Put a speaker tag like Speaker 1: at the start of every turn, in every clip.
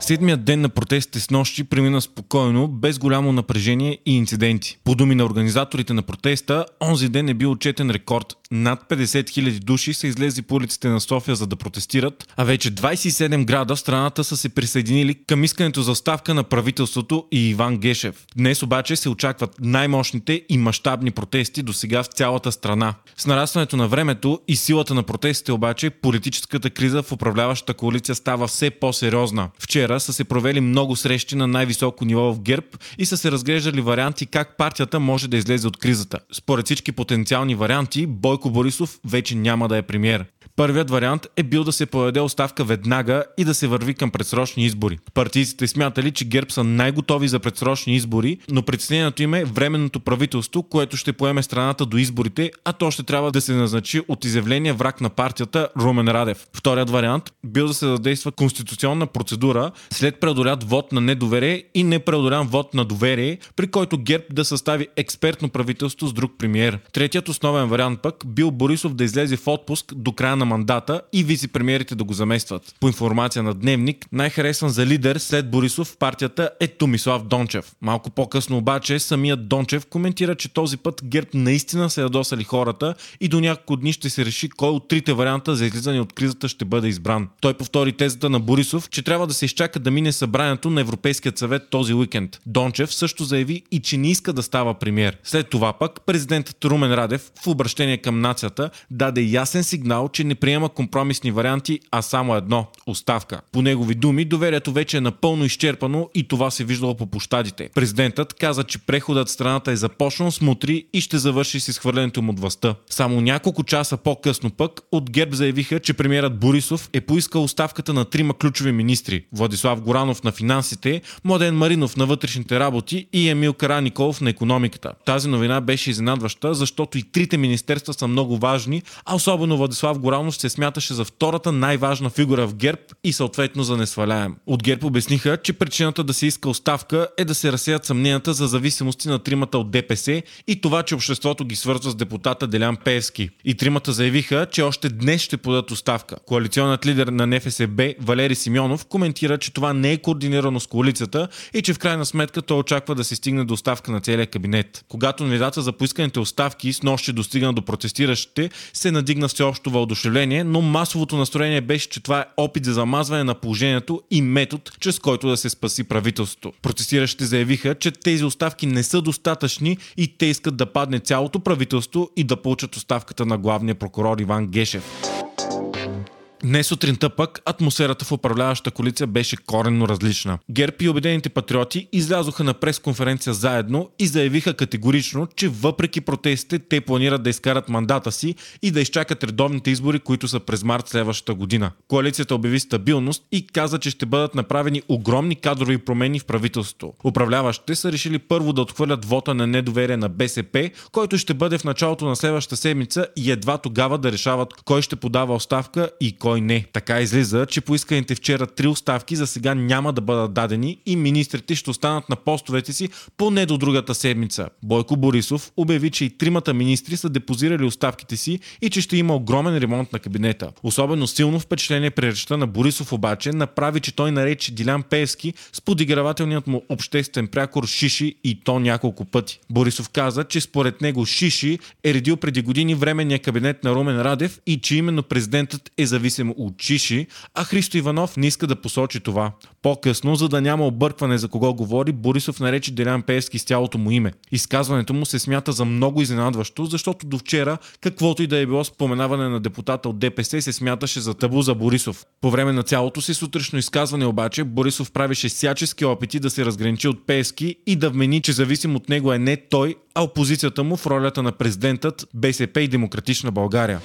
Speaker 1: Седмият ден на протестите с нощи премина спокойно, без голямо напрежение и инциденти. По думи на организаторите на протеста, онзи ден е бил отчетен рекорд. Над 50 000 души са излезли по улиците на София за да протестират, а вече 27 града в страната са се присъединили към искането за оставка на правителството и Иван Гешев. Днес обаче се очакват най-мощните и мащабни протести до сега в цялата страна. С нарастването на времето и силата на протестите обаче, политическата криза в управляващата коалиция става все по-сериозна. Вчера са се провели много срещи на най-високо ниво в ГЕРБ и са се разглеждали варианти как партията може да излезе от кризата. Според всички потенциални варианти, Бойко Борисов вече няма да е премьер. Първият вариант е бил да се поведе оставка веднага и да се върви към предсрочни избори. Партийците смятали, че ГЕРБ са най-готови за предсрочни избори, но притеснението им е временното правителство, което ще поеме страната до изборите, а то ще трябва да се назначи от изявление враг на партията Румен Радев. Вторият вариант бил да се задейства конституционна процедура след преодолят вод на недоверие и непреодолян вод на доверие, при който ГЕРБ да състави експертно правителство с друг премиер. Третият основен вариант пък бил Борисов да излезе в отпуск до края на на мандата и вице-премьерите да го заместват. По информация на Дневник, най-харесван за лидер след Борисов в партията е Томислав Дончев. Малко по-късно обаче самият Дончев коментира, че този път ГЕРБ наистина се ядосали хората и до няколко дни ще се реши кой от трите варианта за излизане от кризата ще бъде избран. Той повтори тезата на Борисов, че трябва да се изчака да мине събранието на Европейският съвет този уикенд. Дончев също заяви и че не иска да става премьер. След това пък президентът Румен Радев в обращение към нацията даде ясен сигнал, че не не приема компромисни варианти, а само едно – оставка. По негови думи, доверието вече е напълно изчерпано и това се виждало по площадите. Президентът каза, че преходът в страната е започнал с мутри и ще завърши с изхвърлянето му от властта. Само няколко часа по-късно пък от ГЕРБ заявиха, че премиерът Борисов е поискал оставката на трима ключови министри – Владислав Горанов на финансите, Младен Маринов на вътрешните работи и Емил Караниколов на економиката. Тази новина беше изненадваща, защото и трите министерства са много важни, а особено Владислав Горанов реалност се смяташе за втората най-важна фигура в ГЕРБ и съответно за несваляем. От ГЕРБ обясниха, че причината да се иска оставка е да се разсеят съмненията за зависимости на тримата от ДПС и това, че обществото ги свързва с депутата Делян Певски. И тримата заявиха, че още днес ще подадат оставка. Коалиционният лидер на НФСБ Валери Симеонов коментира, че това не е координирано с коалицията и че в крайна сметка той очаква да се стигне до оставка на целия кабинет. Когато недата за поисканите оставки с нощи достигна до протестиращите, се надигна всеобщо въодушевление съжаление, но масовото настроение беше, че това е опит за замазване на положението и метод, чрез който да се спаси правителството. Протестиращите заявиха, че тези оставки не са достатъчни и те искат да падне цялото правителство и да получат оставката на главния прокурор Иван Гешев. Днес сутринта пък атмосферата в управляващата коалиция беше коренно различна. ГЕРБ и Обедените патриоти излязоха на пресконференция заедно и заявиха категорично, че въпреки протестите те планират да изкарат мандата си и да изчакат редовните избори, които са през март следващата година. Коалицията обяви стабилност и каза, че ще бъдат направени огромни кадрови промени в правителството. Управляващите са решили първо да отхвърлят вота на недоверие на БСП, който ще бъде в началото на следващата седмица и едва тогава да решават кой ще подава оставка и кой кой не. Така излиза, че поисканите вчера три оставки за сега няма да бъдат дадени и министрите ще останат на постовете си поне до другата седмица. Бойко Борисов обяви, че и тримата министри са депозирали оставките си и че ще има огромен ремонт на кабинета. Особено силно впечатление при речта на Борисов обаче направи, че той нарече Дилян Певски с подигравателният му обществен прякор Шиши и то няколко пъти. Борисов каза, че според него Шиши е редил преди години временния кабинет на Румен Радев и че именно президентът е зависим му учиши, а Христо Иванов не иска да посочи това. По-късно, за да няма объркване за кого говори, Борисов нарече Делян Пеевски с цялото му име. Изказването му се смята за много изненадващо, защото до вчера, каквото и да е било споменаване на депутата от ДПС, се смяташе за табу за Борисов. По време на цялото си сутрешно изказване обаче, Борисов правеше всячески опити да се разграничи от Пеевски и да вмени, че зависим от него е не той, а опозицията му в ролята на президентът БСП и Демократична България.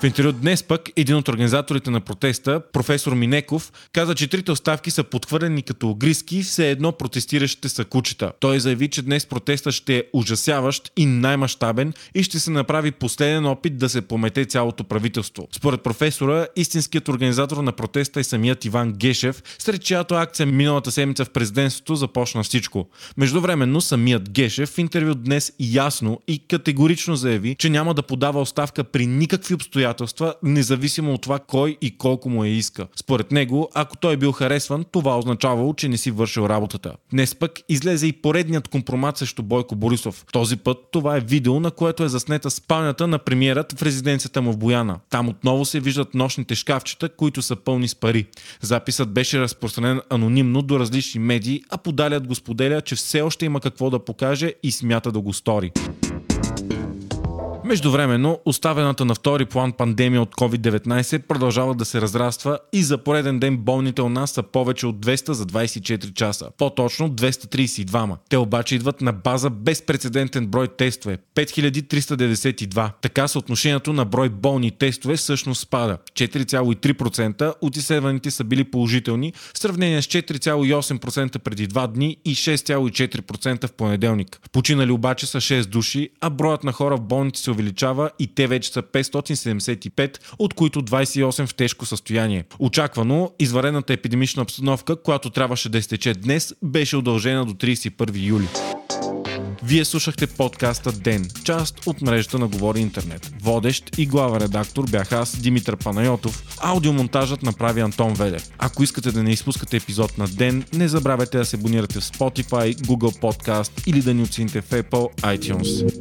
Speaker 1: В интервю днес пък един от организаторите на протеста, професор Минеков, каза, че трите оставки са подхвърлени като огриски, все едно протестиращите са кучета. Той заяви, че днес протестът ще е ужасяващ и най-мащабен и ще се направи последен опит да се помете цялото правителство. Според професора, истинският организатор на протеста е самият Иван Гешев, сред чиято акция миналата седмица в президентството започна всичко. Междувременно самият Гешев в интервю днес ясно и категорично заяви, че няма да подава оставка при никакви обстоятелства, независимо от това кой и колко му я иска. Според него, ако той е бил харесван, това означавало, че не си вършил работата. Днес пък излезе и поредният компромат срещу Бойко Борисов. Този път това е видео, на което е заснета спалнята на премиерът в резиденцията му в Бояна. Там отново се виждат нощните шкафчета, които са пълни с пари. Записът беше разпространен анонимно до различни медии, а подалят го споделя, че все още има какво да покаже и смята да го стори. Междувременно, оставената на втори план пандемия от COVID-19 продължава да се разраства и за пореден ден болните у нас са повече от 200 за 24 часа. По-точно 232. Те обаче идват на база безпредседентен брой тестове 5392. Така съотношението на брой болни тестове всъщност спада. 4,3% от изследваните са били положителни в сравнение с 4,8% преди 2 дни и 6,4% в понеделник. Починали обаче са 6 души, а броят на хора в болните се увеличава и те вече са 575, от които 28 в тежко състояние. Очаквано, изварената епидемична обстановка, която трябваше да изтече днес, беше удължена до 31 юли. Вие слушахте подкаста Ден, част от мрежата на Говори Интернет. Водещ и глава редактор бях аз, Димитър Панайотов. Аудиомонтажът направи Антон Велев. Ако искате да не изпускате епизод на Ден, не забравяйте да се абонирате в Spotify, Google Podcast или да ни оцените в Apple iTunes.